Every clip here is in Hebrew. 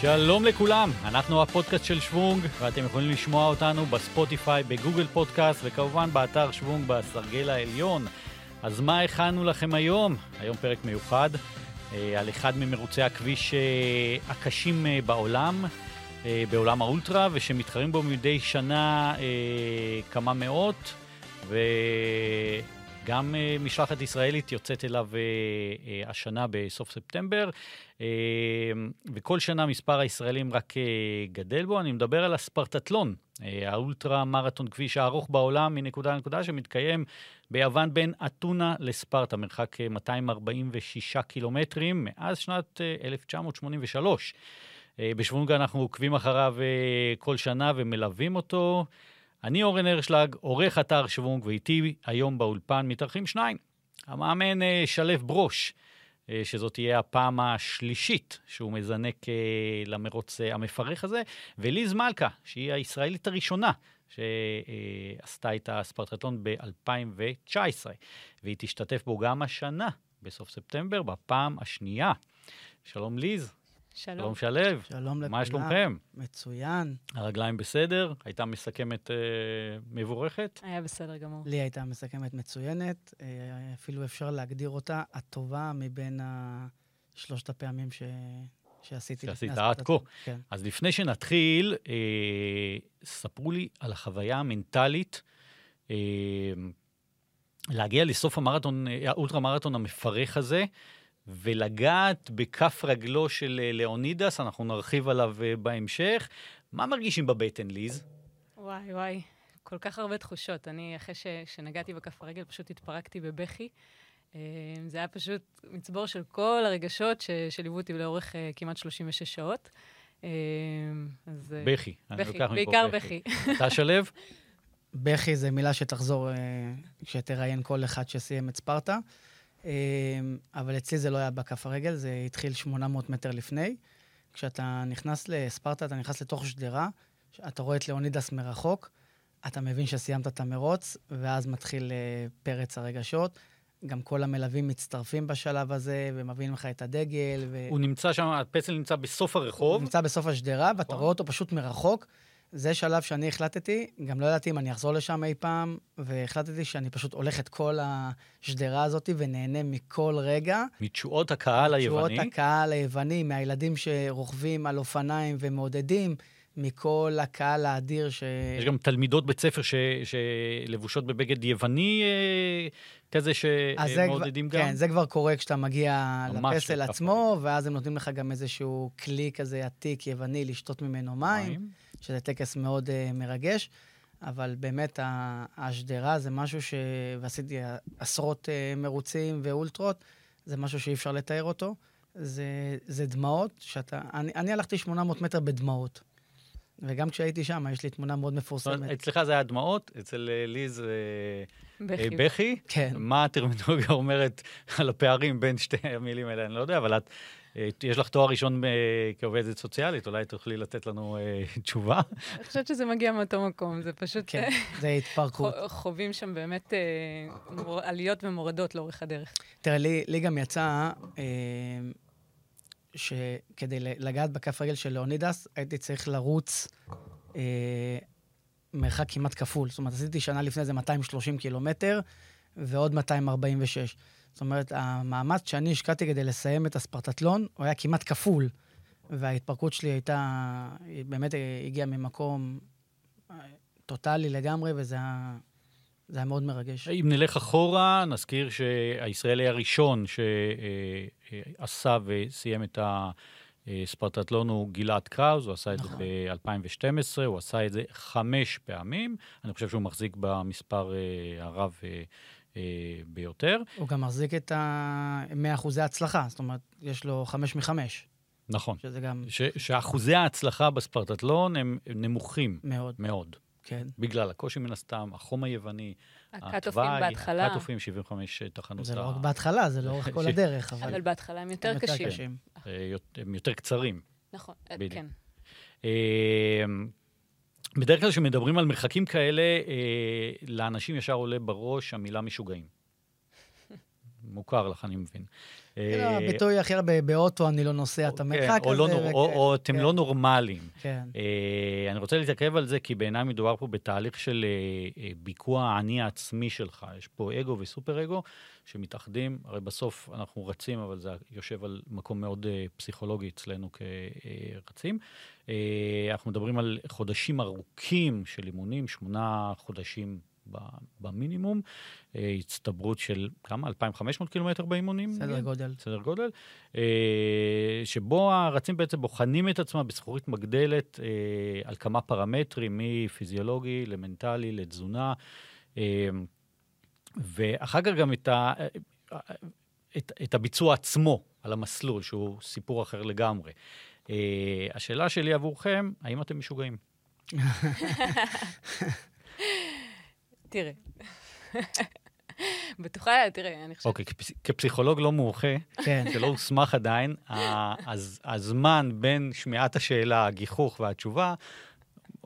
שלום לכולם, אנחנו הפודקאסט של שוונג, ואתם יכולים לשמוע אותנו בספוטיפיי, בגוגל פודקאסט, וכמובן באתר שוונג בסרגל העליון. אז מה הכנו לכם היום? היום פרק מיוחד אה, על אחד ממרוצי הכביש אה, הקשים אה, בעולם, בעולם האולטרה, ושמתחרים בו מדי שנה כמה מאות, וגם משלחת ישראלית יוצאת אליו השנה בסוף ספטמבר. וכל שנה מספר הישראלים רק גדל בו. אני מדבר על הספרטטלון, האולטרה מרתון כביש הארוך בעולם מנקודה לנקודה, שמתקיים ביוון בין אתונה לספרטה, מרחק 246 קילומטרים, מאז שנת 1983. בשוונגה אנחנו עוקבים אחריו כל שנה ומלווים אותו. אני אורן הרשלג, עורך אתר שוונג, ואיתי היום באולפן מתארחים שניים. המאמן שלו ברוש, שזאת תהיה הפעם השלישית שהוא מזנק למרוץ המפרך הזה, וליז מלכה, שהיא הישראלית הראשונה שעשתה את הספרטטון ב-2019, והיא תשתתף בו גם השנה, בסוף ספטמבר, בפעם השנייה. שלום ליז. שלום. שלום שלו. שלום לכולם. מה שלומכם? מצוין. הרגליים בסדר? הייתה מסכמת אה, מבורכת? היה בסדר גמור. לי הייתה מסכמת מצוינת, אה, אפילו אפשר להגדיר אותה הטובה מבין שלושת הפעמים ש... שעשיתי שעשית עד כה. כן. אז לפני שנתחיל, אה, ספרו לי על החוויה המנטלית אה, להגיע לסוף המרתון, אה, האולטרה מרתון המפרך הזה, ולגעת בכף רגלו של אה, לאונידס, אנחנו נרחיב עליו אה, בהמשך. מה מרגישים בבטן, ליז? וואי, וואי, כל כך הרבה תחושות. אני, אחרי ש, שנגעתי בכף הרגל, פשוט התפרקתי בבכי. אה, זה היה פשוט מצבור של כל הרגשות ש, שליוו אותי לאורך כמעט 36 שעות. אז... בכי. בכי, בעיקר בכי. אתה שלו? בכי זה מילה שתחזור כשתראיין כל אחד שסיים את ספרטה. אבל אצלי זה לא היה בכף הרגל, זה התחיל 800 מטר לפני. כשאתה נכנס לספרטה, אתה נכנס לתוך שדרה, אתה רואה את לאונידס מרחוק, אתה מבין שסיימת את המרוץ, ואז מתחיל פרץ הרגשות. גם כל המלווים מצטרפים בשלב הזה, ומביאים לך את הדגל. ו... הוא נמצא שם, הפסל נמצא בסוף הרחוב. הוא נמצא בסוף השדרה, ואתה רואה אותו פשוט מרחוק. זה שלב שאני החלטתי, גם לא ידעתי אם אני אחזור לשם אי פעם, והחלטתי שאני פשוט הולך את כל השדרה הזאת ונהנה מכל רגע. מתשואות הקהל היווני? מתשואות הקהל היווני, מהילדים שרוכבים על אופניים ומעודדים. מכל הקהל האדיר ש... יש גם תלמידות בית ספר ש... שלבושות בבגד יווני אה, כזה שמעודדים כבר, גם? כן, זה כבר קורה כשאתה מגיע לפסל עצמו, ואז הם נותנים לך גם איזשהו כלי כזה עתיק יווני לשתות ממנו מים. מים. שזה טקס מאוד uh, מרגש, אבל באמת השדרה זה משהו ש... ועשיתי עשרות uh, מרוצים ואולטרות, זה משהו שאי אפשר לתאר אותו. זה, זה דמעות שאתה... אני, אני הלכתי 800 מטר בדמעות. וגם כשהייתי שם, יש לי תמונה מאוד מפורסמת. אצלך זה היה דמעות, אצל אה, לי זה בכי. בכי? כן. מה הטרמינולוגיה אומרת על הפערים בין שתי המילים האלה? אני לא יודע, אבל את אה, יש לך תואר ראשון אה, כעובדת סוציאלית, אולי תוכלי לתת לנו אה, תשובה? אני חושבת שזה מגיע מאותו מקום, זה פשוט... כן, זה התפרקות. חווים שם באמת עליות ומורדות לאורך הדרך. תראה, לי גם יצא שכדי לגעת בכף רגל של לאונידס, הייתי צריך לרוץ מרחק כמעט כפול. זאת אומרת, עשיתי שנה לפני זה 230 קילומטר, ועוד 246. זאת אומרת, המאמץ שאני השקעתי כדי לסיים את הספרטטלון, הוא היה כמעט כפול. וההתפרקות שלי הייתה, היא באמת הגיעה ממקום אה, טוטאלי לגמרי, וזה היה, היה מאוד מרגש. אם נלך אחורה, נזכיר שהישראלי הראשון שעשה וסיים את הספרטטלון הוא גלעד קראוז, הוא עשה את נכון. זה ב-2012, הוא עשה את זה חמש פעמים. אני חושב שהוא מחזיק במספר אה, הרב אה, ביותר. הוא גם מחזיק את ה-100 אחוזי הצלחה, זאת אומרת, יש לו חמש מחמש. נכון. שזה גם... ש- שאחוזי ההצלחה בספרטטלון הם נמוכים. מאוד. מאוד. כן. בגלל הקושי מן הסתם, החום היווני, הקאטופים בהתחלה. הקאטופים 75 תחנות. זה לא רק בהתחלה, זה לאורך כל הדרך. אבל, אבל בהתחלה הם יותר קשים. אה, הם יותר קצרים. נכון, כן. בדרך כלל כשמדברים על מרחקים כאלה, אה, לאנשים ישר עולה בראש המילה משוגעים. מוכר לך, אני מבין. כאילו, הביטוי הכי הרבה באוטו, אני לא נוסע את המרחק הזה. או אתם לא נורמליים. כן. אני רוצה להתעכב על זה, כי בעיניי מדובר פה בתהליך של ביקוע האני העצמי שלך. יש פה אגו וסופר אגו שמתאחדים, הרי בסוף אנחנו רצים, אבל זה יושב על מקום מאוד פסיכולוגי אצלנו כרצים. אנחנו מדברים על חודשים ארוכים של אימונים, שמונה חודשים במינימום, אה, הצטברות של כמה? 2,500 קילומטר באימונים? סדר גודל. סדר גודל. אה, שבו הרצים בעצם בוחנים את עצמם בזכורית מגדלת אה, על כמה פרמטרים, מפיזיולוגי למנטלי, לתזונה, ואחר כך גם את, ה, את, את הביצוע עצמו על המסלול, שהוא סיפור אחר לגמרי. השאלה שלי עבורכם, האם אתם משוגעים? תראה. בטוחה, תראה, אני חושבת... אוקיי, כפסיכולוג לא מומחה, כן. שלא הוסמך עדיין, הזמן בין שמיעת השאלה, הגיחוך והתשובה,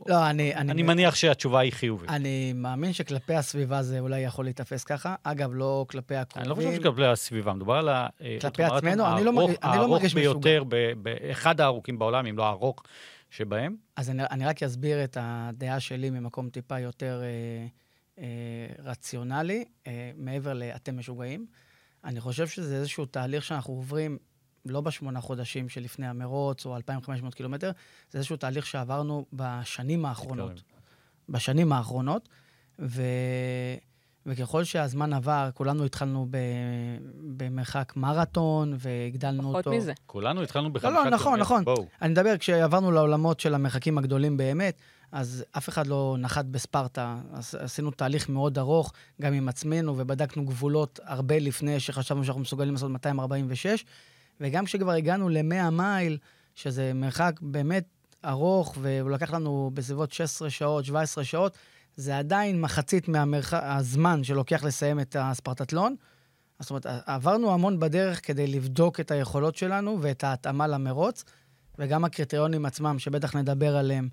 לא, אני... אני, אני מניח שהתשובה היא חיובית. אני מאמין שכלפי הסביבה זה אולי יכול להיתפס ככה. אגב, לא כלפי הקרובים. אני לא חושב שכלפי הסביבה, מדובר על ה... כלפי עצמנו, אני לא, מרגיש משוגע. הארוך ביותר, באחד הארוכים בעולם, אם לא הארוך שבהם. אז אני, אני רק אסביר את הדעה שלי ממקום טיפה יותר... אה, אה, רציונלי, אה, מעבר ל"אתם משוגעים". אני חושב שזה איזשהו תהליך שאנחנו עוברים לא בשמונה חודשים שלפני המרוץ או 2,500 קילומטר, זה איזשהו תהליך שעברנו בשנים האחרונות. בשנים האחרונות, ו... וככל שהזמן עבר, כולנו התחלנו ב... במרחק מרתון והגדלנו פחות אותו. פחות מזה. כולנו התחלנו בחמישה קילומטר. לא, לא, נכון, נכון. בואו. אני מדבר, כשעברנו לעולמות של המרחקים הגדולים באמת, אז אף אחד לא נחת בספרטה. עשינו תהליך מאוד ארוך, גם עם עצמנו, ובדקנו גבולות הרבה לפני שחשבנו שאנחנו מסוגלים לעשות 246, וגם כשכבר הגענו ל-100 מייל, שזה מרחק באמת ארוך, והוא לקח לנו בסביבות 16 שעות, 17 שעות, זה עדיין מחצית מהזמן שלוקח לסיים את הספרטטלון. זאת אומרת, עברנו המון בדרך כדי לבדוק את היכולות שלנו ואת ההתאמה למרוץ, וגם הקריטריונים עצמם, שבטח נדבר עליהם,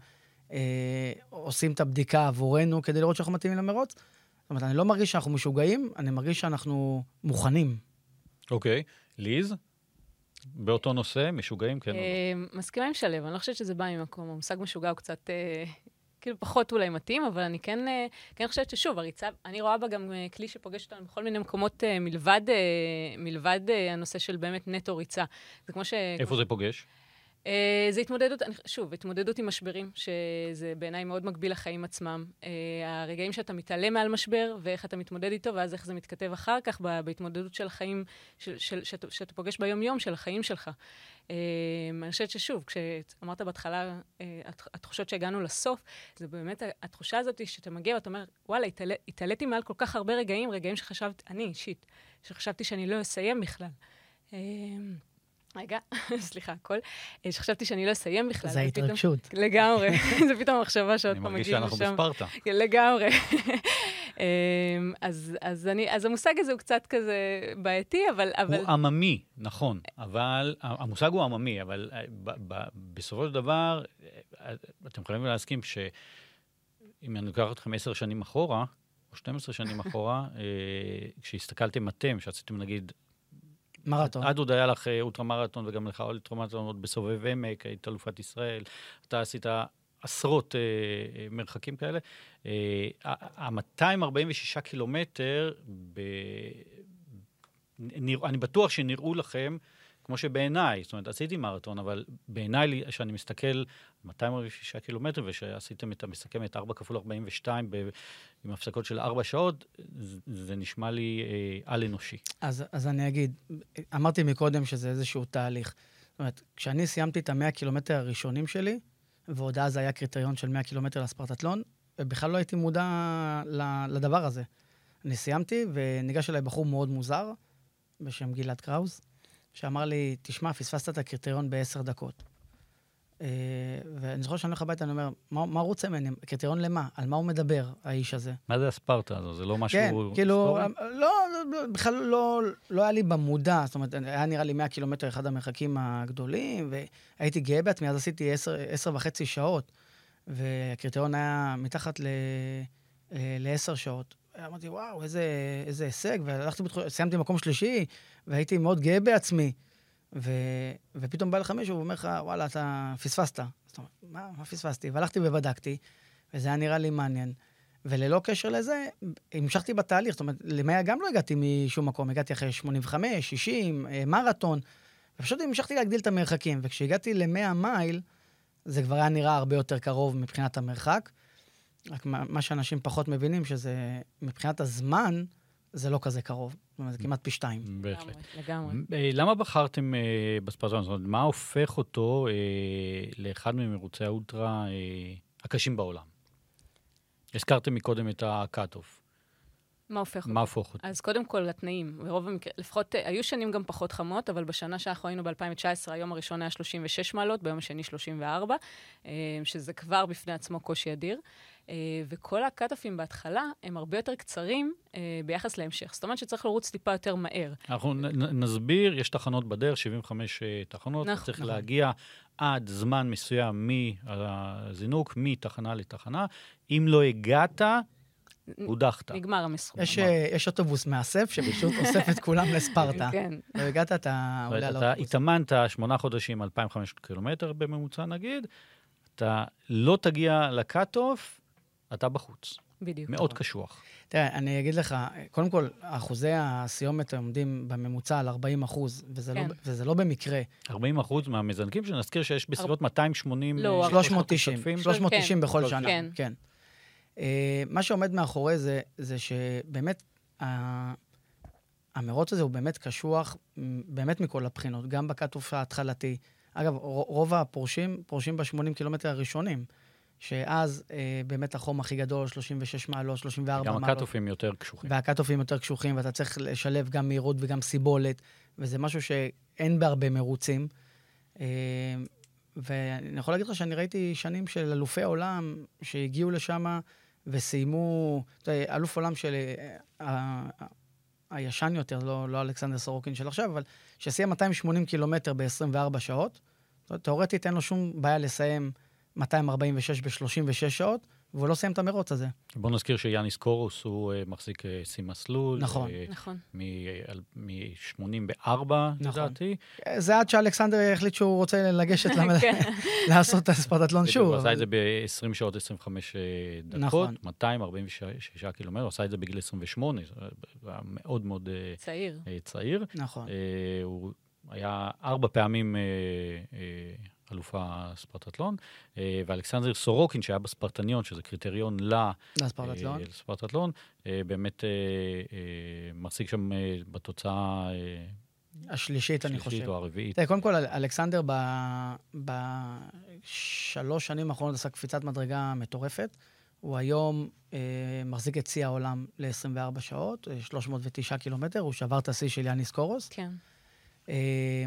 אה, עושים את הבדיקה עבורנו כדי לראות שאנחנו מתאימים למרוץ. זאת אומרת, אני לא מרגיש שאנחנו משוגעים, אני מרגיש שאנחנו מוכנים. אוקיי. Okay. ליז? באותו נושא, משוגעים, כן. אה, מסכימה עם שלו, אני לא חושבת שזה בא ממקום. המושג משוגע הוא קצת, אה, כאילו, פחות אולי מתאים, אבל אני כן, אה, כן חושבת ששוב, הריצה, אני רואה בה גם כלי שפוגש אותנו בכל מיני מקומות מלבד, מלבד הנושא של באמת נטו ריצה. זה כמו ש... איפה זה פוגש? Uh, זה התמודדות, שוב, התמודדות עם משברים, שזה בעיניי מאוד מגביל לחיים עצמם. Uh, הרגעים שאתה מתעלם מעל משבר, ואיך אתה מתמודד איתו, ואז איך זה מתכתב אחר כך בהתמודדות של החיים, של, של, שאתה, שאתה פוגש ביום-יום של החיים שלך. Uh, אני חושבת ששוב, כשאמרת בהתחלה, uh, התחושות שהגענו לסוף, זה באמת התחושה הזאת שאתה מגיע ואתה אומר, וואלה, התעליתי מעל כל כך הרבה רגעים, רגעים שחשבת, אני אישית, שחשבתי שאני לא אסיים בכלל. רגע, סליחה, הכל. אה, שחשבתי שאני לא אסיים בכלל. זה ההתרגשות. לגמרי. זה פתאום המחשבה שעוד פעם מגיעים לשם. אני מרגיש שאנחנו בספרטה. לגמרי. אמ, אז, אז, אני, אז המושג הזה הוא קצת כזה בעייתי, אבל... אבל... הוא עממי, נכון, אבל המושג הוא עממי, אבל אה, ב, ב, בסופו של דבר, אה, אתם יכולים להסכים שאם אני לוקח אתכם עשר שנים אחורה, או 12 שנים אחורה, כשהסתכלתם אתם, שעשיתם נגיד מרתון. עד עוד היה לך אה, אולטרה מרתון וגם לך אולטרה מרתון עוד בסובב עמק, היית אלופת ישראל, אתה עשית עשרות אה, אה מרחקים כאלה. ה-246 אה, קילומטר, ב... נרא... אני בטוח שנראו לכם כמו שבעיניי, זאת אומרת, עשיתי מרתון, אבל בעיניי, כשאני מסתכל 246 קילומטר, ושעשיתם את המסכמת 4 כפול 42 ב, עם הפסקות של 4 שעות, זה, זה נשמע לי אה, על-אנושי. אז, אז אני אגיד, אמרתי מקודם שזה איזשהו תהליך. זאת אומרת, כשאני סיימתי את ה-100 קילומטר הראשונים שלי, ועוד אז היה קריטריון של 100 קילומטר לספרטטלון, בכלל לא הייתי מודע לדבר הזה. אני סיימתי, וניגש אליי בחור מאוד מוזר, בשם גלעד קראוס, שאמר לי, תשמע, פספסת את הקריטריון בעשר דקות. Uh, ואני זוכר שאני הולך הביתה, אני אומר, מה, מה הוא רוצה ממני? קריטריון למה? על מה הוא מדבר, האיש הזה? מה זה הספרטה הזו? זה לא משהו... כן, כאילו, לא, בכלל לא, לא היה לי במודע, זאת אומרת, היה נראה לי 100 קילומטר אחד המרחקים הגדולים, והייתי גאה בעצמי, אז עשיתי עשר, עשר וחצי שעות, והקריטריון היה מתחת ל... לעשר שעות. אמרתי, וואו, איזה, איזה הישג, והלכתי. סיימתי מקום שלישי, והייתי מאוד גאה בעצמי. ו... ופתאום בא לך מישהו ואומר לך, וואלה, אתה פספסת. זאת אומרת, מה, מה פספסתי? והלכתי ובדקתי, וזה היה נראה לי מעניין. וללא קשר לזה, המשכתי בתהליך. זאת אומרת, למאה גם לא הגעתי משום מקום, הגעתי אחרי 85, 60, אה, מרתון, ופשוט המשכתי להגדיל את המרחקים. וכשהגעתי למאה מייל, זה כבר היה נראה הרבה יותר קרוב מבחינת המרחק. רק מה שאנשים פחות מבינים, שזה מבחינת הזמן, זה לא כזה קרוב. זאת אומרת, זה כמעט פי שתיים. בהחלט. לגמרי. אה, למה בחרתם אה, בספרטון? זאת אומרת, מה הופך אותו אה, לאחד ממרוצי האולטרה הקשים בעולם? הזכרתם מקודם את ה-cut-off. מה הופך מה הופך אותו? אז קודם כל, התנאים. ברוב המקרה, לפחות, אה, היו שנים גם פחות חמות, אבל בשנה שאנחנו היינו ב-2019, היום הראשון היה 36 מעלות, ביום השני 34, אה, שזה כבר בפני עצמו קושי אדיר. אה, וכל הקאטאפים בהתחלה הם הרבה יותר קצרים ביחס להמשך. זאת אומרת שצריך לרוץ טיפה יותר מהר. אנחנו נסביר, יש תחנות בדרך, 75 תחנות, נכון, צריך נכון. להגיע עד זמן מסוים מהזינוק, מתחנה לתחנה. אם לא הגעת, הודחת. נגמר המסחור. יש, אה, יש אוטובוס מאסף שפשוט אוסף את כולם לספרטה. כן. לא הגעת, אתה עולה על אתה. התאמנת שמונה חודשים, 2,500 קילומטר בממוצע נגיד, אתה לא תגיע לקאט-אוף, אתה בחוץ. בדיוק. מאוד קשוח. תראה, אני אגיד לך, קודם כל, אחוזי הסיומת עומדים בממוצע על 40 אחוז, וזה, כן. לא, וזה לא במקרה. 40 אחוז מהמזנקים, שנזכיר שיש בסביבות 280... לא, אה, 390, משתתפים. 390 בכל כן. שנה. כן. אה, מה שעומד מאחורי זה, זה שבאמת, ה- המרוץ הזה הוא באמת קשוח, באמת מכל הבחינות, גם בקטוף ההתחלתי. אגב, רוב הפורשים, פורשים ב-80 קילומטר הראשונים, שאז אה, באמת החום הכי גדול, 36 מעלות, 34 גם מעלות. הקאט-אופים יותר קשוחים. והקאטופים יותר קשוחים, ואתה צריך לשלב גם מהירות וגם סיבולת, וזה משהו שאין בהרבה מרוצים. אה, ואני יכול להגיד לך שאני ראיתי שנים של אלופי עולם שהגיעו לשם וסיימו, אלוף עולם של... אה, ה- הישן יותר, לא, לא אלכסנדר סורוקין של עכשיו, אבל שסיים 280 קילומטר ב-24 שעות. תאורטית אין לו שום בעיה לסיים 246 ב-36 שעות, והוא לא סיים את המרוץ הזה. בוא נזכיר שיאניס קורוס הוא אה, מחזיק אה, שיא מסלול. נכון. אה, נכון. מ-84, נכון. לדעתי. זה עד שאלכסנדר החליט שהוא רוצה לגשת. כן. לעשות את הספרטטלון שוב. הוא עשה את זה ב-20 שעות 25 אה, דקות, נכון. 246 קילומטר, הוא עשה את זה בגיל 28, זה היה מאוד מאוד אה, צעיר. אה, צעיר. נכון. אה, הוא היה ארבע פעמים אלוף הספרטטלון, אה, ואלכסנדר סורוקין, שהיה בספרטניון, שזה קריטריון ל... לספרטטלון. אה, לספרטטלון, אה, באמת מחזיק שם אה, בתוצאה אה, השלישית, אני השלישית חושב. או הרביעית. תראה, קודם כל, אל- אלכסנדר ב- בשלוש שנים האחרונות עשה קפיצת מדרגה מטורפת. הוא היום אה, מחזיק את שיא העולם ל-24 שעות, אה, 309 קילומטר, הוא שבר את השיא של יאניס קורוס. כן. אה,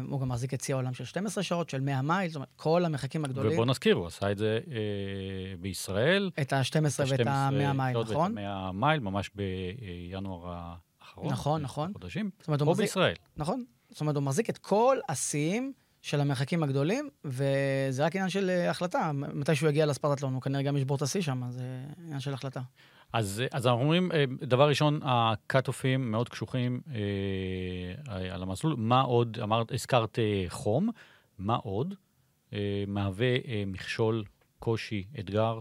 הוא גם מחזיק את שיא העולם של 12 שעות, של 100 מייל, זאת אומרת, כל המרחקים הגדולים. ובוא נזכיר, הוא עשה את זה אה, בישראל. את ה-12 ואת ה-100 מייל, נכון? ה-100 מייל, ממש בינואר האחרון. נכון, נכון. חודשים. זאת אומרת, או מחזיק- בישראל. נכון. זאת אומרת, הוא מחזיק את כל השיאים של המרחקים הגדולים, וזה רק עניין של אה, החלטה. מתי שהוא יגיע לספרטטלון, הוא כנראה גם ישבור את השיא שם, זה עניין של החלטה. אז, אז אנחנו אומרים, אה, דבר ראשון, הקאט-אופים מאוד קשוחים אה, על המסלול. מה עוד, אמרת, הזכרת אה, חום, מה עוד אה, מהווה אה, מכשול, קושי, אתגר?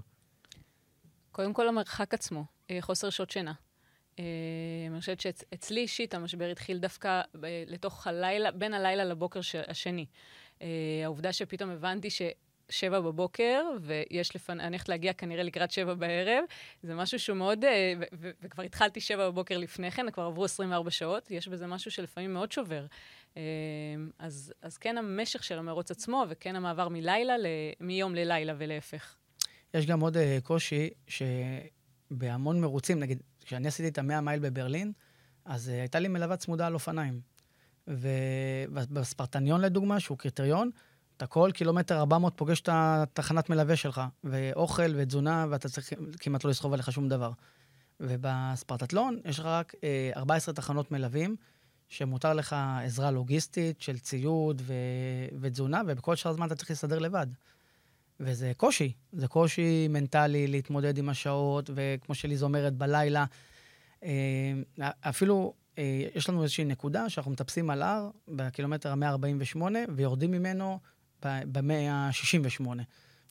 קודם כל המרחק עצמו, אה, חוסר שעות שינה. אה, אני חושבת שאצלי אישית המשבר התחיל דווקא ב- לתוך הלילה, בין הלילה לבוקר ש- השני. אה, העובדה שפתאום הבנתי ש... שבע בבוקר, ויש לפני, אני הולכת להגיע כנראה לקראת שבע בערב, זה משהו שהוא מאוד, אה, וכבר התחלתי שבע בבוקר לפני כן, כבר עברו 24 שעות, יש בזה משהו שלפעמים מאוד שובר. אה, אז, אז כן המשך של המרוץ עצמו, וכן המעבר מלילה, ל- מיום ללילה ולהפך. יש גם עוד אה, קושי שבהמון מרוצים, נגיד, כשאני עשיתי את המאה מייל בברלין, אז הייתה לי מלווה צמודה על אופניים. ובספרטניון לדוגמה, שהוא קריטריון, אתה כל קילומטר 400 פוגש את התחנת מלווה שלך, ואוכל ותזונה, ואתה צריך כמעט לא לסחוב עליך שום דבר. ובספרטטלון יש לך רק אה, 14 תחנות מלווים, שמותר לך עזרה לוגיסטית של ציוד ו... ותזונה, ובכל שאר הזמן אתה צריך להסתדר לבד. וזה קושי, זה קושי מנטלי להתמודד עם השעות, וכמו שליז אומרת, בלילה. אפילו יש לנו איזושהי נקודה שאנחנו מטפסים על הר בקילומטר ה-148 ויורדים ממנו ב-168.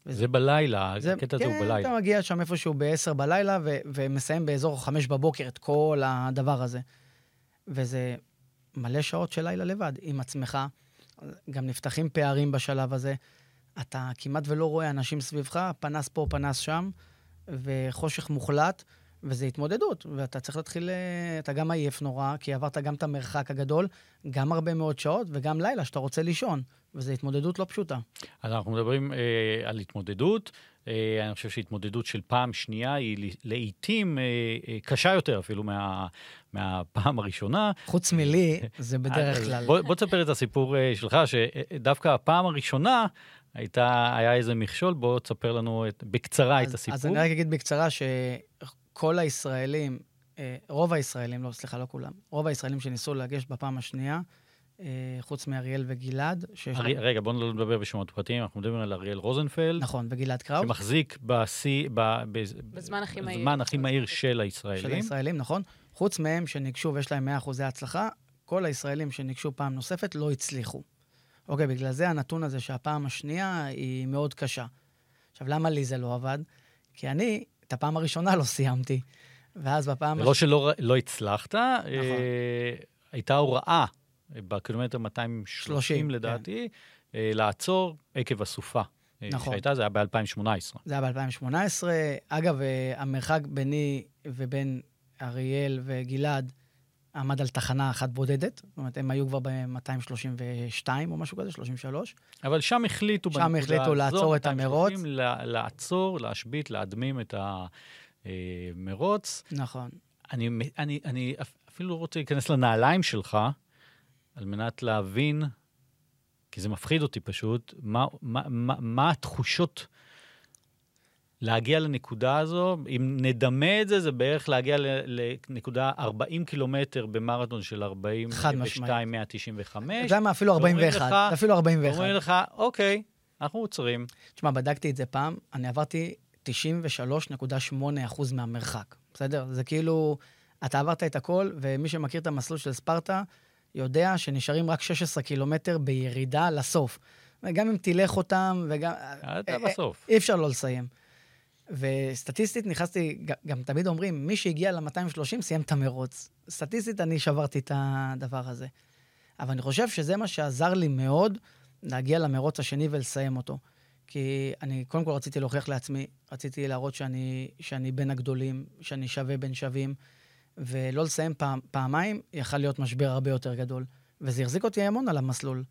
זה בלילה, זה, הקטע הזה כן, הוא בלילה. כן, אתה מגיע שם איפשהו ב-10 בלילה ו- ומסיים באזור 5 בבוקר את כל הדבר הזה. וזה מלא שעות של לילה לבד עם עצמך. גם נפתחים פערים בשלב הזה. אתה כמעט ולא רואה אנשים סביבך, פנס פה, פנס שם, וחושך מוחלט, וזה התמודדות. ואתה צריך להתחיל, אה, אתה גם עייף נורא, כי עברת גם את המרחק הגדול, גם הרבה מאוד שעות, וגם לילה שאתה רוצה לישון. וזו התמודדות לא פשוטה. אז אנחנו מדברים אה, על התמודדות. אה, אני חושב שהתמודדות של פעם שנייה היא לעיתים אה, אה, קשה יותר אפילו מה, מהפעם הראשונה. חוץ מלי, זה בדרך אה, כלל. בוא, בוא תספר את הסיפור אה, שלך, שדווקא הפעם הראשונה הייתה, היה איזה מכשול, בוא תספר לנו את, בקצרה אז, את הסיפור. אז אני רק אגיד בקצרה שכל הישראלים, אה, רוב הישראלים, לא, סליחה, לא כולם, רוב הישראלים שניסו לגשת בפעם השנייה, אה, חוץ מאריאל וגלעד. שיש ארי... רגע, בואו לא נדבר בשמות פרטיים, אנחנו מדברים על אריאל רוזנפלד. נכון, וגלעד קראוס. שמחזיק בשיא, ב... בזמן הכי מהיר. בזמן הכי מהיר של הישראלים. של הישראלים, נכון. חוץ מהם שניגשו ויש להם 100% הצלחה, כל הישראלים שניגשו פעם נוספת לא הצליחו. אוקיי, בגלל זה הנתון הזה שהפעם השנייה היא מאוד קשה. עכשיו, למה לי זה לא עבד? כי אני, את הפעם הראשונה לא סיימתי. ואז בפעם... ולא הש... שלא לא הצלחת, נכון. אה, הייתה הוראה בקילומטר 230 30, לדעתי, כן. אה, לעצור עקב הסופה. אה, נכון. שהייתה, זה היה ב-2018. זה היה ב-2018. אגב, אה, המרחק ביני ובין אריאל וגלעד עמד על תחנה אחת בודדת. זאת אומרת, הם היו כבר ב-232 או משהו כזה, 33. אבל שם החליטו שם החליטו לעצור את המרוץ. לעצור, להשבית, להדמים את המרוץ. נכון. אני, אני, אני אפילו לא רוצה להיכנס לנעליים שלך, על מנת להבין, כי זה מפחיד אותי פשוט, מה, מה, מה, מה התחושות להגיע לנקודה הזו. אם נדמה את זה, זה בערך להגיע לנקודה 40 קילומטר במרתון של 42, 195. אתה יודע מה, אפילו 41. לך, אפילו 41. אומרים לך, אוקיי, אנחנו עוצרים. תשמע, בדקתי את זה פעם, אני עברתי 93.8% מהמרחק, בסדר? זה כאילו, אתה עברת את הכל, ומי שמכיר את המסלול של ספרטה, יודע שנשארים רק 16 קילומטר בירידה לסוף. גם אם תלך אותם, וגם... אתה אה, בסוף. אי אפשר לא לסיים. וסטטיסטית נכנסתי, גם תמיד אומרים, מי שהגיע ל-230 סיים את המרוץ. סטטיסטית אני שברתי את הדבר הזה. אבל אני חושב שזה מה שעזר לי מאוד להגיע למרוץ השני ולסיים אותו. כי אני קודם כל רציתי להוכיח לעצמי, רציתי להראות שאני, שאני בין הגדולים, שאני שווה בין שווים. ולא לסיים פעם, פעמיים, יכל להיות משבר הרבה יותר גדול. וזה החזיק אותי המון על המסלול.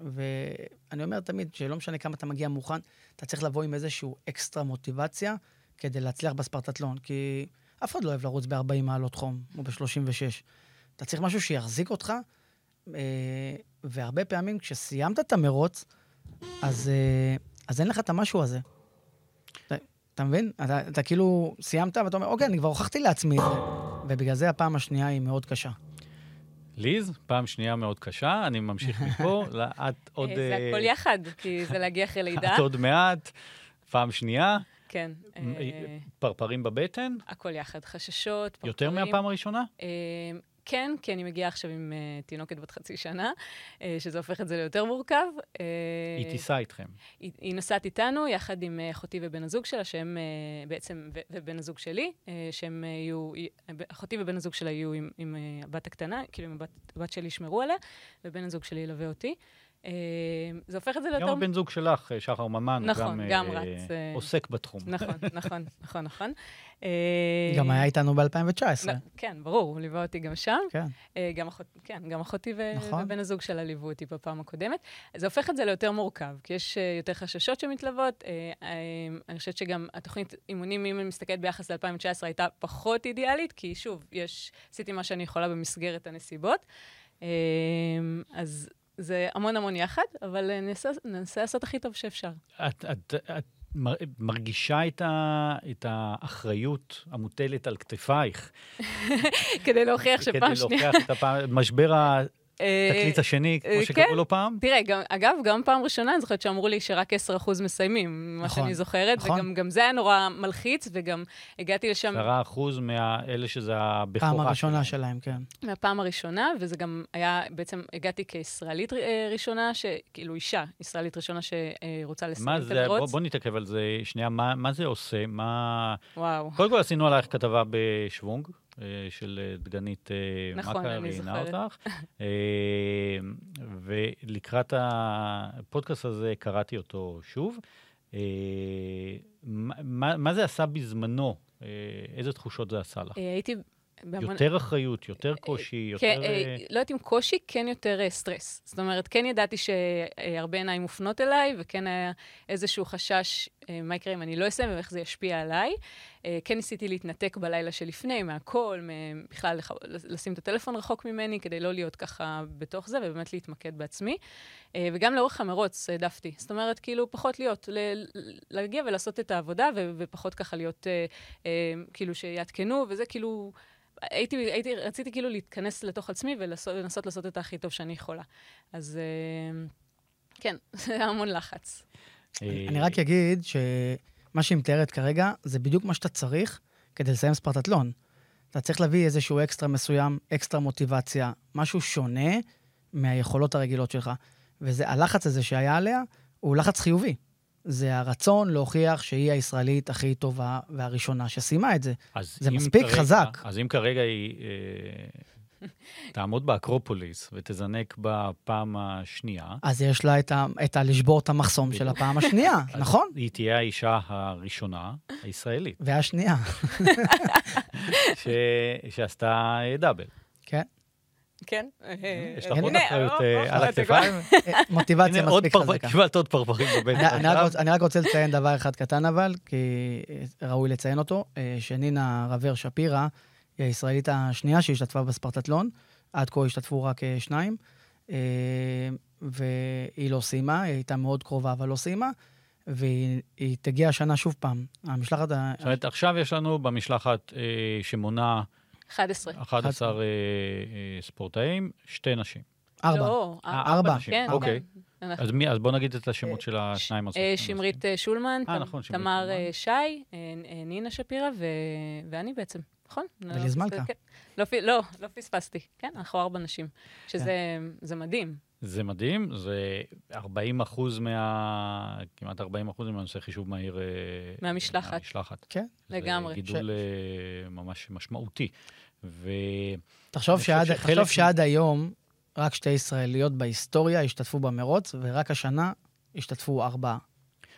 ואני אומר תמיד, שלא משנה כמה אתה מגיע מוכן, אתה צריך לבוא עם איזושהי אקסטרה מוטיבציה כדי להצליח בספרטטלון, כי אף אחד לא אוהב לרוץ ב-40 מעלות חום, או ב-36. אתה צריך משהו שיחזיק אותך, אה, והרבה פעמים כשסיימת את המרוץ, אז, אה, אז אין לך את המשהו הזה. אתה, אתה מבין? אתה, אתה כאילו סיימת ואתה אומר, אוקיי, אני כבר הוכחתי לעצמי את זה. ובגלל זה הפעם השנייה היא מאוד קשה. ליז, פעם שנייה מאוד קשה, אני ממשיך מפה, את עוד... זה הכל אה, יחד, כי זה להגיע אחרי לידה. את עוד מעט, פעם שנייה. כן. אה, פרפרים בבטן? הכל יחד, חששות, פרפרים. יותר מהפעם הראשונה? כן, כי אני מגיעה עכשיו עם uh, תינוקת בת חצי שנה, uh, שזה הופך את זה ליותר מורכב. Uh, היא טיסה איתכם. היא, היא נוסעת איתנו, יחד עם אחותי ובן הזוג שלה, שהם uh, בעצם, ו- ובן הזוג שלי, uh, שהם uh, יהיו, אחותי ובן הזוג שלה יהיו עם, עם uh, הבת הקטנה, כאילו עם הבת, הבת שלי ישמרו עליה, ובן הזוג שלי ילווה אותי. אה, זה הופך את זה ליותר... גם הבן זוג שלך, אה, שחר ממן, נכון, גם, גם אה, רץ. עוסק בתחום. נכון, נכון, נכון, נכון. גם היה איתנו ב-2019. כן, ברור, הוא ליווה אותי גם שם. כן. גם, אחות, כן, גם אחותי נכון. ובן הזוג שלה ליוו אותי בפעם הקודמת. זה הופך את זה ליותר מורכב, כי יש יותר חששות שמתלוות. אני חושבת שגם התוכנית אימונים, אם אני מסתכלת ביחס ל-2019, הייתה פחות אידיאלית, כי שוב, יש, עשיתי מה שאני יכולה במסגרת הנסיבות. אז זה המון המון יחד, אבל אה, ננסה, ננסה לעשות הכי טוב שאפשר. את, את, את מרגישה את, ה, את האחריות המוטלת על כתפייך. כדי להוכיח שפעם שנייה... כדי להוכיח את הפעם, משבר התקליט השני, כמו שקראו כן. לו פעם? תראה, גם, אגב, גם פעם ראשונה אני זוכרת שאמרו לי שרק 10% מסיימים, מה נכון, שאני זוכרת, נכון. וגם זה היה נורא מלחיץ, וגם הגעתי לשם 10% מאלה שזה הבכורה. פעם הראשונה שלהם, כן. מהפעם הראשונה, וזה גם היה, בעצם הגעתי כישראלית אה, ראשונה, שכאילו אישה ישראלית ראשונה שרוצה לסיים מה את המרוץ. בוא נתעכב על זה שנייה, מה, זה עושה? מה... וואו. קודם כל עשינו עלייך כתבה בשוונג, אה, של אה, דגנית אה, נכון, אני ראיינה. אותך. אה, ולקראת הפודקאסט הזה קראתי אותו שוב. אה, מה, מה- זה עשה בזמנו? אה, איזה תחושות זה עשה לך? אה, הייתי... בהמון- יותר אחריות, יותר קושי, יותר... כן, אה, אה, לא יודעת אם קושי, כן יותר אה, סטרס. זאת אומרת, כן ידעתי שהרבה עיניים מופנות אליי, וכן היה איזשהו חשש אה, מה יקרה אם אני לא אסיים ואיך זה ישפיע עליי. אה, כן ניסיתי להתנתק בלילה שלפני, מהכל, בכלל לח- לשים את הטלפון רחוק ממני, כדי לא להיות ככה בתוך זה, ובאמת להתמקד בעצמי. אה, וגם לאורך המרוץ העדפתי. זאת אומרת, כאילו, פחות להיות, ל- ל- להגיע ולעשות את העבודה, ו- ופחות ככה להיות, אה, אה, כאילו, שיעדכנו, וזה כאילו... הייתי, הייתי, רציתי כאילו להתכנס לתוך עצמי ולנסות לעשות את הכי טוב שאני יכולה. אז אה, כן, זה היה המון לחץ. אה, אני רק אגיד שמה שהיא מתארת כרגע, זה בדיוק מה שאתה צריך כדי לסיים ספרטטלון. אתה צריך להביא איזשהו אקסטרה מסוים, אקסטרה מוטיבציה, משהו שונה מהיכולות הרגילות שלך. והלחץ הזה שהיה עליה, הוא לחץ חיובי. זה הרצון להוכיח שהיא הישראלית הכי טובה והראשונה שסיימה את זה. זה מספיק כרגע- חזק. אז אם כרגע היא אה, תעמוד באקרופוליס ותזנק בפעם השנייה, אז יש לה את ה... את ה... לשבור את המחסום של הפעם השנייה, נכון? היא תהיה האישה הראשונה, הישראלית, והשנייה, ש... שעשתה דאבל. כן. כן. יש לך עוד אחריות אה, על הכתפיים? אה, מוטיבציה מספיק חזקה. קיבלת עוד פרפרים בבטן. אני, רק רוצה לציין דבר אחד קטן אבל, כי אה, ראוי לציין אותו, אה, שנינה רבר שפירא היא הישראלית השנייה שהשתתפה בספרטטלון, עד כה השתתפו רק אה, שניים, אה, והיא לא סיימה, היא הייתה מאוד קרובה אבל לא סיימה, והיא היא תגיע השנה שוב פעם. המשלחת, זאת אומרת, עכשיו יש לנו במשלחת אה, שמונה 11. 11 אה, אה, ספורטאים, שתי נשים. ארבע. לא, אה, ארבע. נשים, כן, אוקיי. כן. אז מי- אז בוא נגיד את השמות של השניים הסופים. שמרית שולמן, תמר שי, נינה שפירא ו- ואני בעצם, נכון? לא וליז פספס- מלכה. כן. לא לא, לא פספסתי. כן, אנחנו ארבע נשים, שזה זה מדהים. זה מדהים, זה 40 אחוז מה... כמעט 40 אחוז, אם אני עושה חישוב מהיר... אה, מהמשלחת. מהמשלחת. כן. לגמרי. זה גידול אה, ממש משמעותי. ו... תחשוב שעד, שחלק תחשוב שעד היום רק שתי ישראליות בהיסטוריה השתתפו במרוץ, ורק השנה השתתפו ארבעה.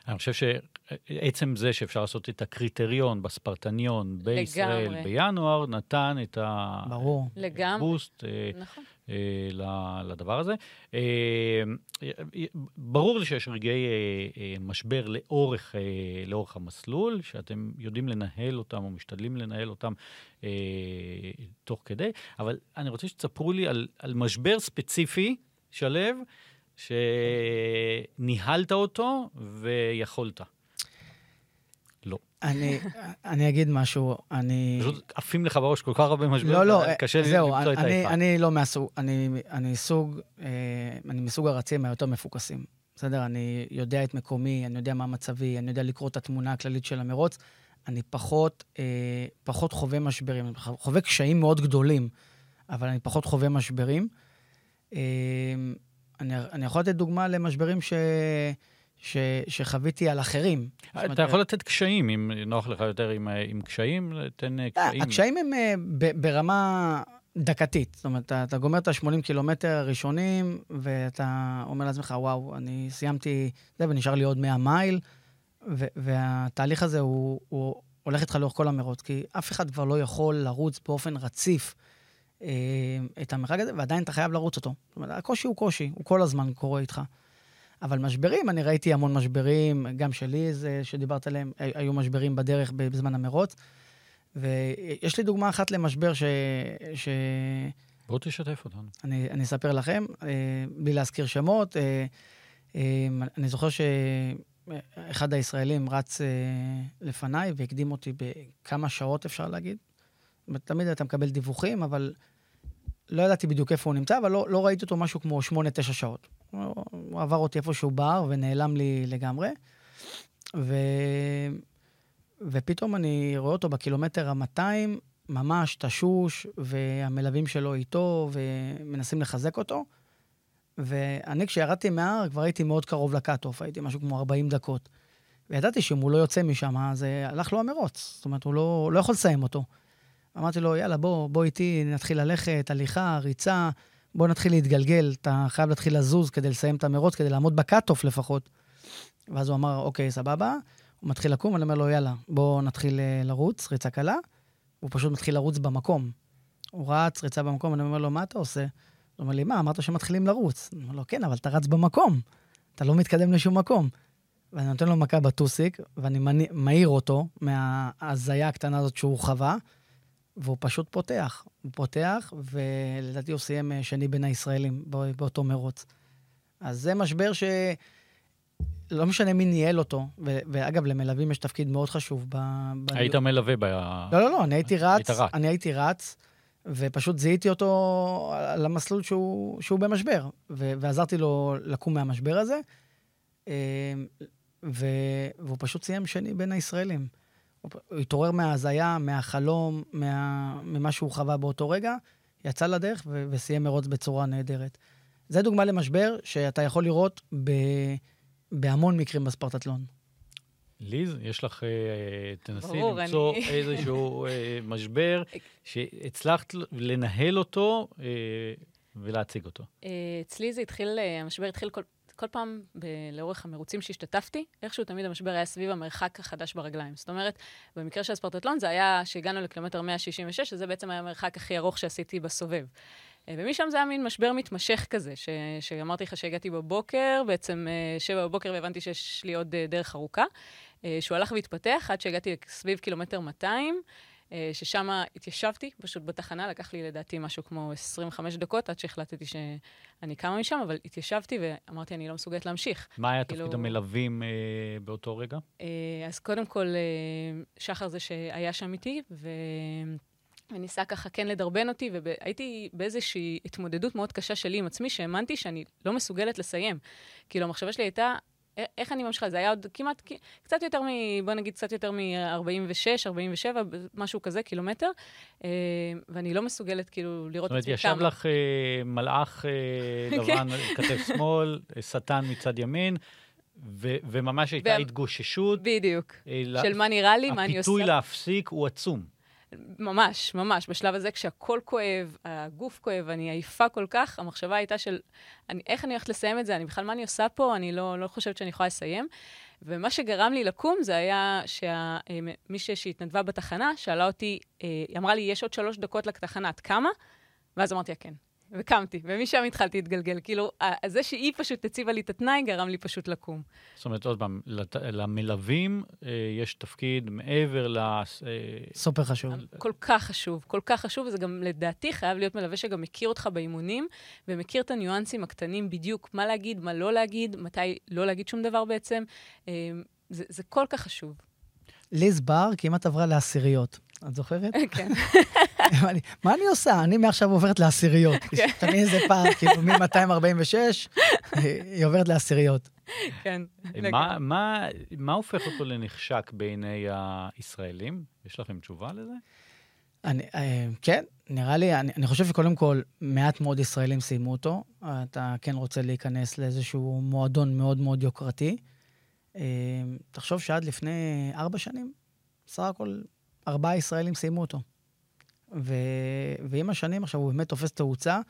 אני חושב שעצם זה שאפשר לעשות את הקריטריון בספרטניון בישראל לגמרי. בינואר, נתן את. הבוסט אה, נכון. אה, לדבר הזה. אה, ברור לי שיש רגעי אה, אה, משבר לאורך, אה, לאורך המסלול, שאתם יודעים לנהל אותם או משתדלים לנהל אותם אה, תוך כדי, אבל אני רוצה שתספרו לי על, על משבר ספציפי, שלו, שניהלת אותו ויכולת. לא. אני, אני אגיד משהו, אני... פשוט עפים לך בראש כל כך הרבה משברים, לא, לא, קשה לי זהו, למצוא את אני, האחד. אני לא מהסוג, אני, אני סוג, אה, אני מסוג הרצים היותר מפוקסים. בסדר? אני יודע את מקומי, אני יודע מה מצבי, אני יודע לקרוא את התמונה הכללית של המרוץ. אני פחות, אה, פחות חווה משברים, אני חווה קשיים מאוד גדולים, אבל אני פחות חווה משברים. אה, אני, אני יכול לתת דוגמה למשברים ש, ש, שחוויתי על אחרים. זאת אומרת, אתה יכול לתת קשיים, אם נוח לך יותר עם, אה, עם קשיים, תן אה, אה, קשיים. הקשיים הם ב- ברמה דקתית. זאת אומרת, אתה, אתה גומר את ה-80 קילומטר הראשונים, ואתה אומר לעצמך, וואו, אני סיימתי זה, ונשאר לי עוד 100 מייל, ו- והתהליך הזה הוא, הוא הולך איתך לאורך כל המרוץ, כי אף אחד כבר לא יכול לרוץ באופן רציף את המרחק הזה, ועדיין אתה חייב לרוץ אותו. זאת אומרת, הקושי הוא קושי, הוא כל הזמן קורה איתך. אבל משברים, אני ראיתי המון משברים, גם שלי, זה שדיברת עליהם, היו משברים בדרך בזמן המרוץ. ויש לי דוגמה אחת למשבר ש... ש... בוא תשתף אותנו. אני, אני אספר לכם, אה, בלי להזכיר שמות. אה, אה, אני זוכר שאחד הישראלים רץ אה, לפניי והקדים אותי בכמה שעות, אפשר להגיד. תמיד אתה מקבל דיווחים, אבל לא ידעתי בדיוק איפה הוא נמצא, אבל לא, לא ראיתי אותו משהו כמו 8-9 שעות. הוא, עבר אותי איפשהו בר ונעלם לי לגמרי. ו... ופתאום אני רואה אותו בקילומטר ה-200, ממש תשוש, והמלווים שלו איתו, ומנסים לחזק אותו. ואני, כשירדתי מההר, כבר הייתי מאוד קרוב ל cut-off, הייתי משהו כמו 40 דקות. וידעתי שאם הוא לא יוצא משם, אז הלך לו המרוץ. זאת אומרת, הוא לא, לא יכול לסיים אותו. אמרתי לו, יאללה, בוא, בוא איתי, נתחיל ללכת, הליכה, ריצה, בוא נתחיל להתגלגל, אתה חייב להתחיל לזוז כדי לסיים את המרוץ, כדי לעמוד ב cut-off לפחות. ואז הוא אמר, אוקיי, סבבה. הוא מתחיל לקום, אני אומר לו, יאללה, בוא נתחיל אה, לרוץ, ריצה קלה. הוא פשוט מתחיל לרוץ במקום. הוא רץ, ריצה במקום, אני אומר לו, מה אתה עושה? הוא אומר לי, מה, אמרת שמתחילים לרוץ. אני אומר לו, כן, אבל אתה רץ במקום. אתה לא מתקדם לשום מקום. ואני נותן לו מכה בטוסיק, ואני מעיר אותו מההזיה הקטנה הזאת שהוא חווה, והוא פשוט פותח. הוא פותח, ולדעתי הוא סיים אה, שני בין הישראלים באותו מרוץ. אז זה משבר ש... לא משנה מי ניהל אותו, ו- ואגב, למלווים יש תפקיד מאוד חשוב. ב- ב- היית מלווה ב... לא, לא, לא, אני הייתי רץ, רץ. אני הייתי רץ, ופשוט זיהיתי אותו על המסלול שהוא, שהוא במשבר, ו- ועזרתי לו לקום מהמשבר הזה, אה, ו- והוא פשוט סיים שני בין הישראלים. הוא התעורר מההזיה, מהחלום, מה, ממה שהוא חווה באותו רגע, יצא לדרך ו- וסיים מרוץ בצורה נהדרת. זה דוגמה למשבר שאתה יכול לראות ב... בהמון מקרים בספרטטלון. ליז, יש לך, אה, תנסי ברור, למצוא אני... איזשהו אה, משבר שהצלחת לנהל אותו אה, ולהציג אותו. אצלי זה התחיל, המשבר התחיל כל, כל פעם ב- לאורך המרוצים שהשתתפתי, איכשהו תמיד המשבר היה סביב המרחק החדש ברגליים. זאת אומרת, במקרה של הספרטטלון זה היה שהגענו לקילומטר 166, שזה בעצם היה המרחק הכי ארוך שעשיתי בסובב. אה, ומשם זה היה מין משבר מתמשך כזה, ש, שאמרתי לך שהגעתי בבוקר, בעצם אה, שבע בבוקר והבנתי שיש לי עוד אה, דרך ארוכה, שהוא הלך והתפתח עד שהגעתי סביב קילומטר 200, ששם התיישבתי פשוט בתחנה, לקח לי לדעתי משהו כמו 25 דקות עד שהחלטתי שאני קמה משם, אבל התיישבתי ואמרתי, אני לא מסוגלת להמשיך. מה היה כאילו... תפקיד המלווים אה, באותו רגע? אה, אז קודם כל, אה, שחר זה שהיה שם איתי, ו... וניסה ככה כן לדרבן אותי, והייתי באיזושהי התמודדות מאוד קשה שלי עם עצמי, שהאמנתי שאני לא מסוגלת לסיים. כאילו, המחשבה שלי הייתה, איך אני ממשיכה? זה היה עוד כמעט, קצת יותר מ... בוא נגיד, קצת יותר מ-46, 47, משהו כזה, קילומטר, אה, ואני לא מסוגלת כאילו לראות את עצמי כמה. זאת אומרת, ישב לך אה, מלאך אה, לבן, כתף שמאל, שטן מצד ימין. ו- וממש הייתה התגוששות. בדיוק. של מה נראה לי, מה אני עושה. הפיתוי להפסיק הוא עצום. ממש, ממש. בשלב הזה, כשהכול כואב, הגוף כואב, אני עייפה כל כך, המחשבה הייתה של, אני, איך אני הולכת לסיים את זה? אני בכלל, מה אני עושה פה? אני לא, לא חושבת שאני יכולה לסיים. ומה שגרם לי לקום זה היה שמישהי שהתנדבה בתחנה שאלה אותי, אה, היא אמרה לי, יש עוד שלוש דקות לתחנה, את כמה? ואז אמרתי כן. וקמתי, ומשם התחלתי להתגלגל. כאילו, זה שהיא פשוט הציבה לי את התנאי, גרם לי פשוט לקום. זאת אומרת, עוד פעם, למלווים אה, יש תפקיד מעבר ל... אה, סופר חשוב. כל כך חשוב, כל כך חשוב, וזה גם, לדעתי, חייב להיות מלווה שגם מכיר אותך באימונים, ומכיר את הניואנסים הקטנים בדיוק, מה להגיד, מה לא להגיד, מתי לא להגיד שום דבר בעצם. אה, זה, זה כל כך חשוב. ליז בר כמעט עברה לעשיריות. את זוכרת? כן. מה אני עושה? אני מעכשיו עוברת לעשיריות. כן. תמיד איזה פעם, כאילו מ-246, היא עוברת לעשיריות. כן. מה הופך אותו לנחשק בעיני הישראלים? יש לכם תשובה לזה? אני, אה, כן, נראה לי, אני, אני חושב שקודם כל, מעט מאוד ישראלים סיימו אותו. אתה כן רוצה להיכנס לאיזשהו מועדון מאוד מאוד יוקרתי. אה, תחשוב שעד לפני ארבע שנים, בסך הכל ארבעה ישראלים סיימו אותו. ו... ועם השנים עכשיו הוא באמת תופס תאוצה,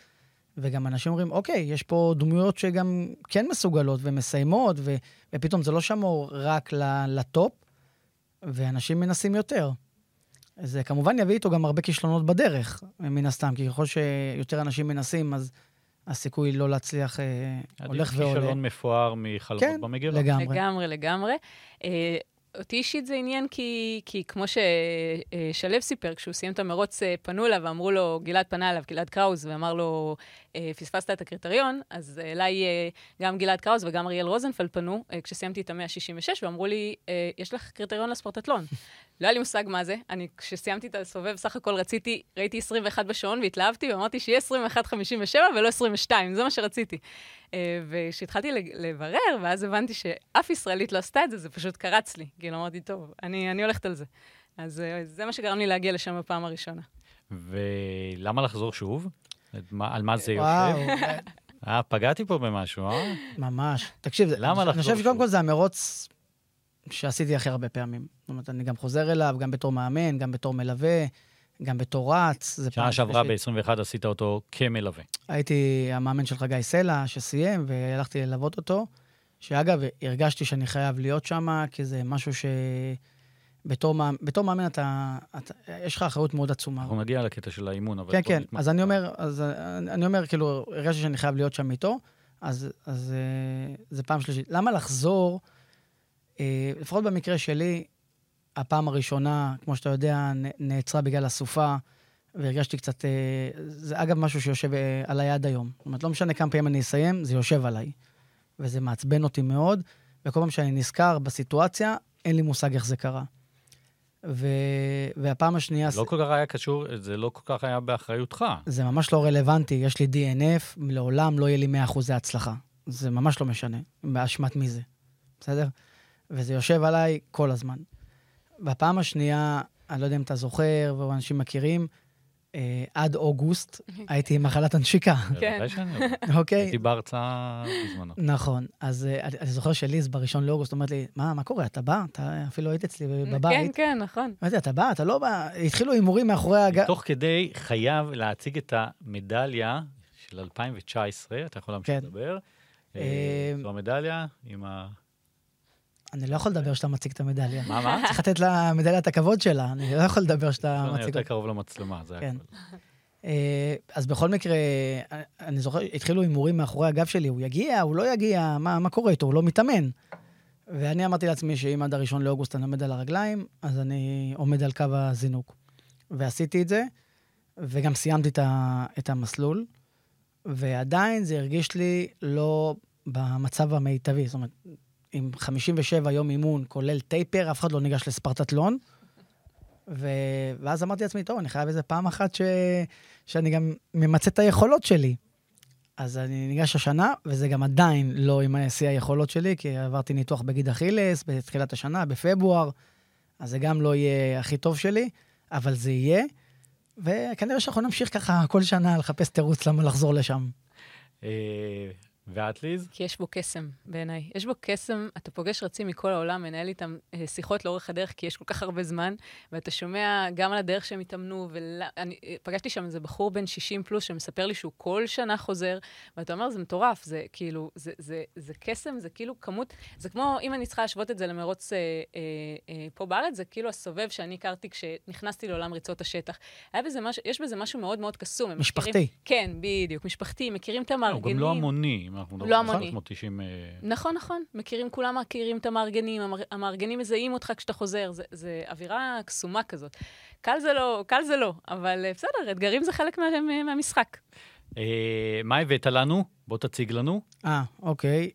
וגם אנשים אומרים, אוקיי, יש פה דמויות שגם כן מסוגלות ומסיימות, ו... ופתאום זה לא שמור רק לטופ, ואנשים מנסים יותר. זה כמובן יביא איתו גם הרבה כישלונות בדרך, מן הסתם, כי ככל שיותר אנשים מנסים, אז הסיכוי לא להצליח אה, הולך ועולה. עדיף כישלון מפואר מחלומות כן, במגירה. לגמרי. לגמרי, לגמרי. אותי אישית זה עניין כי, כי כמו ששלו סיפר, כשהוא סיים את המרוץ, אה, פנו אליו ואמרו לו, גלעד פנה אליו, גלעד קראוז, ואמר לו, אה, פספסת את הקריטריון, אז אליי אה, גם גלעד קראוז וגם אריאל רוזנפלד פנו, כשסיימתי את המאה ה-66, ואמרו לי, יש לך קריטריון לספורטטלון. לא היה לי מושג מה זה. אני, כשסיימתי את הסובב, סך הכל רציתי, ראיתי 21 בשעון והתלהבתי, ואמרתי שיהיה 21.57 ולא 22, זה מה שרציתי. אה, וכשהתחלתי לברר, ואז הבנתי שאף ישראלית לא עשתה את זה, זה פשוט קרץ לי. כאילו, אמרתי, טוב, אני, אני הולכת על זה. אז אה, זה מה שגרם לי להגיע לשם בפעם הראשונה. ולמה לחזור שוב? על מה זה יושב? אה, פגעתי פה במשהו, אה? ממש. תקשיב, למה לחזור שוב? אני חושב שקודם כל זה המרוץ שעשיתי הכי הרבה פעמים. זאת אומרת, אני גם חוזר אליו, גם בתור מאמן, גם בתור מלווה, גם בתור רץ. שנה שעברה ב-21 עשית אותו כמלווה. הייתי המאמן של חגי סלע, שסיים, והלכתי ללוות אותו. שאגב, הרגשתי שאני חייב להיות שם, כי זה משהו ש... בתור, בתור מאמן אתה, אתה, יש לך אחריות מאוד עצומה. אנחנו נגיע לקטע של האימון, אבל... כן, כן, אז אני אומר, אז אני אומר, כאילו, הרגשתי שאני חייב להיות שם איתו, אז, אז אה, זה פעם שלישית. למה לחזור, לפחות במקרה שלי, הפעם הראשונה, כמו שאתה יודע, נעצרה בגלל הסופה, והרגשתי קצת... אה, זה אגב משהו שיושב עליי עד היום. זאת אומרת, לא משנה כמה פעמים אני אסיים, זה יושב עליי. וזה מעצבן אותי מאוד, וכל פעם שאני נזכר בסיטואציה, אין לי מושג איך זה קרה. ו... והפעם השנייה... לא כל כך היה קשור, זה לא כל כך היה באחריותך. זה ממש לא רלוונטי. יש לי DNF, לעולם לא יהיה לי 100% הצלחה. זה ממש לא משנה, באשמת מי זה, בסדר? וזה יושב עליי כל הזמן. בפעם השנייה, אני לא יודע אם אתה זוכר, ואנשים מכירים, אה, עד אוגוסט הייתי עם מחלת הנשיקה. כן. אוקיי. הייתי בהרצאה בזמנו. נכון. אז אה, אני זוכר שליז בראשון לאוגוסט אומרת לי, מה, מה קורה? אתה בא? אתה אפילו היית אצלי בבית. כן, כן, נכון. אמרתי, אתה בא? אתה לא בא? התחילו הימורים מאחורי הגב. תוך כדי חייב להציג את המדליה של 2019, אתה יכול להמשיך כן. לדבר. אה, זו המדליה עם ה... אני לא יכול לדבר כשאתה מציג את המדליה. מה, מה? צריך לתת למדליה את הכבוד שלה, אני לא יכול לדבר כשאתה מציג... אני יותר קרוב למצלמה, זה כן. הכול. אה, אז בכל מקרה, אני זוכר, התחילו הימורים מאחורי הגב שלי, הוא יגיע, הוא לא יגיע, מה, מה קורה איתו, הוא לא מתאמן. ואני אמרתי לעצמי שאם עד הראשון לאוגוסט אני עומד על הרגליים, אז אני עומד על קו הזינוק. ועשיתי את זה, וגם סיימתי את המסלול, ועדיין זה הרגיש לי לא במצב המיטבי. זאת אומרת, עם 57 יום אימון, כולל טייפר, אף אחד לא ניגש לספרטטלון. ו... ואז אמרתי לעצמי, טוב, אני חייב איזה פעם אחת ש... שאני גם ממצה את היכולות שלי. אז אני ניגש השנה, וזה גם עדיין לא עם שיא היכולות שלי, כי עברתי ניתוח בגיד אכילס בתחילת השנה, בפברואר, אז זה גם לא יהיה הכי טוב שלי, אבל זה יהיה, וכנראה שאנחנו נמשיך ככה כל שנה לחפש תירוץ למה לחזור לשם. ואת, ליז? כי יש בו קסם, בעיניי. יש בו קסם, אתה פוגש רצים מכל העולם, מנהל איתם אה, שיחות לאורך הדרך, כי יש כל כך הרבה זמן, ואתה שומע גם על הדרך שהם התאמנו, ופגשתי אה, שם איזה בחור בן 60 פלוס שמספר לי שהוא כל שנה חוזר, ואתה אומר, זה מטורף, זה כאילו, זה, זה, זה, זה קסם, זה כאילו כמות, זה כמו, אם אני צריכה להשוות את זה למרוץ אה, אה, אה, פה בארץ, זה כאילו הסובב שאני הכרתי כשנכנסתי לעולם ריצות השטח. היה בזה משהו, יש בזה משהו מאוד מאוד קסום. משפחתי. מכירים, כן, בדיוק, משפחתי, מכירים את המארגנים. גם לא המוני. אם אנחנו מדברים על 390... אה, נכון, נכון. מכירים, כולם מכירים את המארגנים, המארגנים מזהים אותך כשאתה חוזר, זה, זה אווירה קסומה כזאת. קל זה לא, קל זה לא, אבל אה, בסדר, אתגרים זה חלק מה, מהמשחק. אה, מה הבאת לנו? בוא תציג לנו. אה, אוקיי.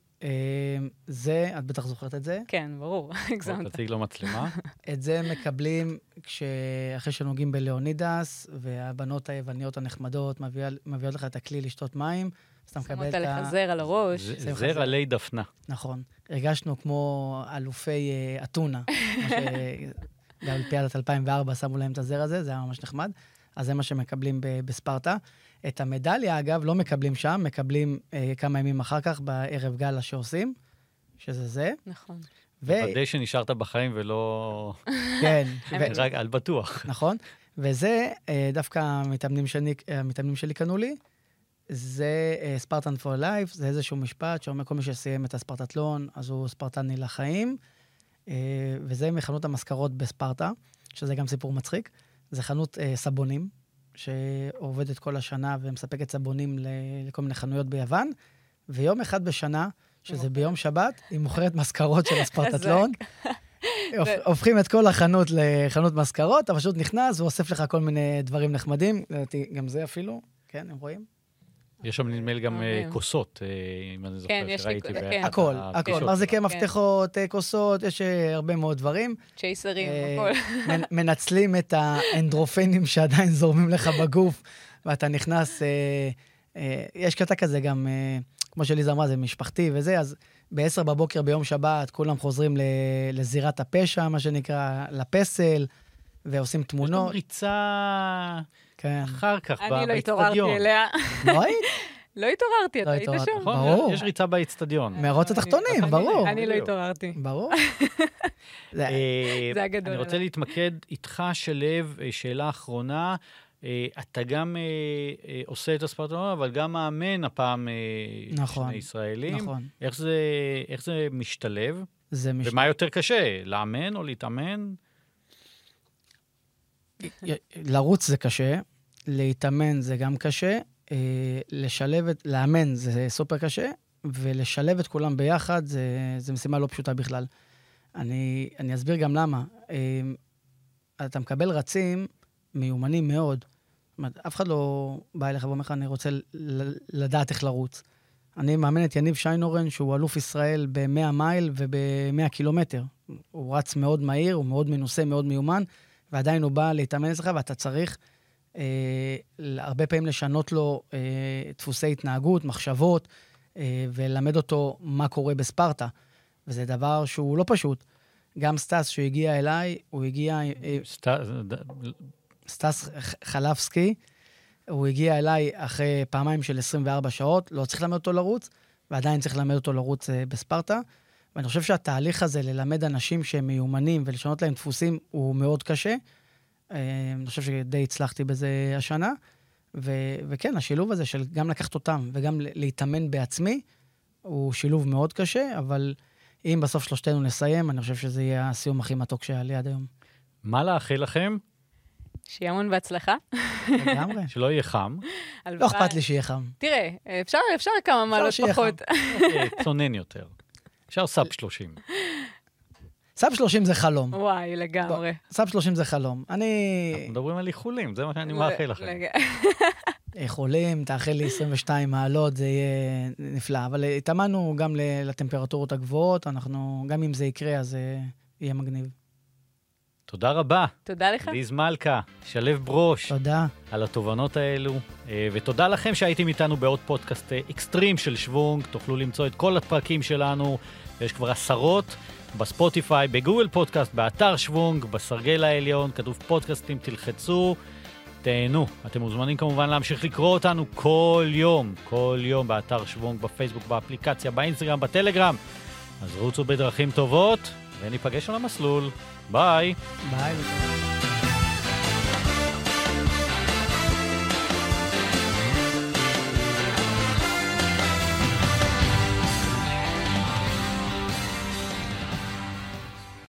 זה, את בטח זוכרת את זה? כן, ברור, הגזמת. בוא תציג לו מצלמה. את זה מקבלים אחרי שנוגעים בלאונידס, והבנות היווניות הנחמדות מביאות לך את הכלי לשתות מים. אז אתה מקבל את ה... שמת לך זר על הראש. זר עלי דפנה. נכון. הרגשנו כמו אלופי אה, אתונה. באולימפיאדת 2004 שמו להם את הזר הזה, זה היה ממש נחמד. אז זה מה שמקבלים בספרטה. את המדליה, אגב, לא מקבלים שם, מקבלים אה, כמה ימים אחר כך בערב גאלה שעושים, שזה זה. נכון. ו... לוודא שנשארת בחיים ולא... כן. רק על בטוח. נכון. וזה, אה, דווקא המתאמנים שלי, המתאמנים שלי קנו לי, זה ספרטן פור לייף, זה איזשהו משפט שאומר כל מי שסיים את הספרטטלון, אז הוא ספרטני לחיים. Uh, וזה מחנות המזכרות בספרטה, שזה גם סיפור מצחיק. זה חנות uh, סבונים, שעובדת כל השנה ומספקת סבונים לכל מיני חנויות ביוון, ויום אחד בשנה, שזה ביום שבת, היא מוכרת מזכרות של הספרטטלון. הופכים את כל החנות לחנות מזכרות, אתה פשוט נכנס ואוסף לך כל מיני דברים נחמדים, גם זה אפילו, כן, הם רואים? יש שם נדמה לי גם אה, כוסות, אה, אם אני זוכר, כן, שראיתי. כן. הכל, הכל. מחזיקי מפתחות, כוסות, יש הרבה מאוד דברים. צ'ייסרים, הכל. מנצלים את האנדרופנים שעדיין זורמים לך בגוף, ואתה נכנס... יש קטע כזה גם, כמו שליזה אמרה, זה משפחתי וזה, אז ב-10 בבוקר ביום שבת כולם חוזרים לזירת הפשע, מה שנקרא, לפסל, ועושים תמונות. יש גם ריצה כן. אחר כך, באצטדיון. אני לא התעוררתי אליה. לא היית? לא התעוררתי, אתה היית שם. נכון, ברור. יש ריצה באצטדיון. מרוץ התחתונים, ברור. אני לא התעוררתי. ברור. זה הגדול. אני רוצה להתמקד איתך, שלו, אה, שאלה אחרונה. אה, אתה גם אה, עושה את הספרטנון, אבל גם מאמן הפעם נכון, שני ישראלים. נכון. איך זה, איך זה משתלב? זה משתלב. ומה יותר קשה, לאמן או להתאמן? לרוץ זה קשה, להתאמן זה גם קשה, אה, לשלב את, לאמן זה סופר קשה, ולשלב את כולם ביחד זה, זה משימה לא פשוטה בכלל. אני, אני אסביר גם למה. אה, אתה מקבל רצים מיומנים מאוד. זאת אומרת, אף אחד לא בא אליך ואומר לך, אני רוצה לדעת איך לרוץ. אני מאמן את יניב שיינורן, שהוא אלוף ישראל ב-100 מייל וב-100 קילומטר. הוא רץ מאוד מהיר, הוא מאוד מנוסה, מאוד מיומן, ועדיין הוא בא להתאמן אצלך, ואתה צריך אה, הרבה פעמים לשנות לו אה, דפוסי התנהגות, מחשבות, אה, וללמד אותו מה קורה בספרטה. וזה דבר שהוא לא פשוט. גם סטס, שהוא הגיע אליי, הוא הגיע... אה, סט... סטס חלפסקי, הוא הגיע אליי אחרי פעמיים של 24 שעות, לא צריך ללמד אותו לרוץ, ועדיין צריך ללמד אותו לרוץ אה, בספרטה. ואני חושב שהתהליך הזה, ללמד אנשים שהם מיומנים ולשנות להם דפוסים, הוא מאוד קשה. אה, אני חושב שדי הצלחתי בזה השנה. ו- וכן, השילוב הזה של גם לקחת אותם וגם להתאמן בעצמי, הוא שילוב מאוד קשה, אבל אם בסוף שלושתנו נסיים, אני חושב שזה יהיה הסיום הכי מתוק שהיה לי עד היום. מה לאחל לכם? שיהיה המון בהצלחה. לגמרי. שלא יהיה חם. לא אכפת לי שיהיה חם. תראה, אפשר, אפשר כמה מעלות פחות. צונן יותר. אפשר sub 30. sub 30 זה חלום. וואי, לגמרי. sub 30 זה חלום. אני... אנחנו מדברים על איחולים, זה מה שאני מאחל לכם. איחולים, תאחל לי 22 מעלות, זה יהיה נפלא. אבל התאמנו גם לטמפרטורות הגבוהות, אנחנו, גם אם זה יקרה, אז זה יהיה מגניב. תודה רבה. תודה לך. ליז מלכה, שלו ברוש. תודה. על התובנות האלו. אה, ותודה לכם שהייתם איתנו בעוד פודקאסט אה, אקסטרים של שוונג. תוכלו למצוא את כל הפרקים שלנו, ויש כבר עשרות, בספוטיפיי, בגוגל פודקאסט, באתר שוונג, בסרגל העליון, כתוב פודקאסטים, תלחצו. תהנו. אתם מוזמנים כמובן להמשיך לקרוא אותנו כל יום, כל יום באתר שוונג, בפייסבוק, באפליקציה, באינסטגרם, בטלגרם. אז רוצו בדרכים טובות, וניפגש על המסלול. Bye. Bye.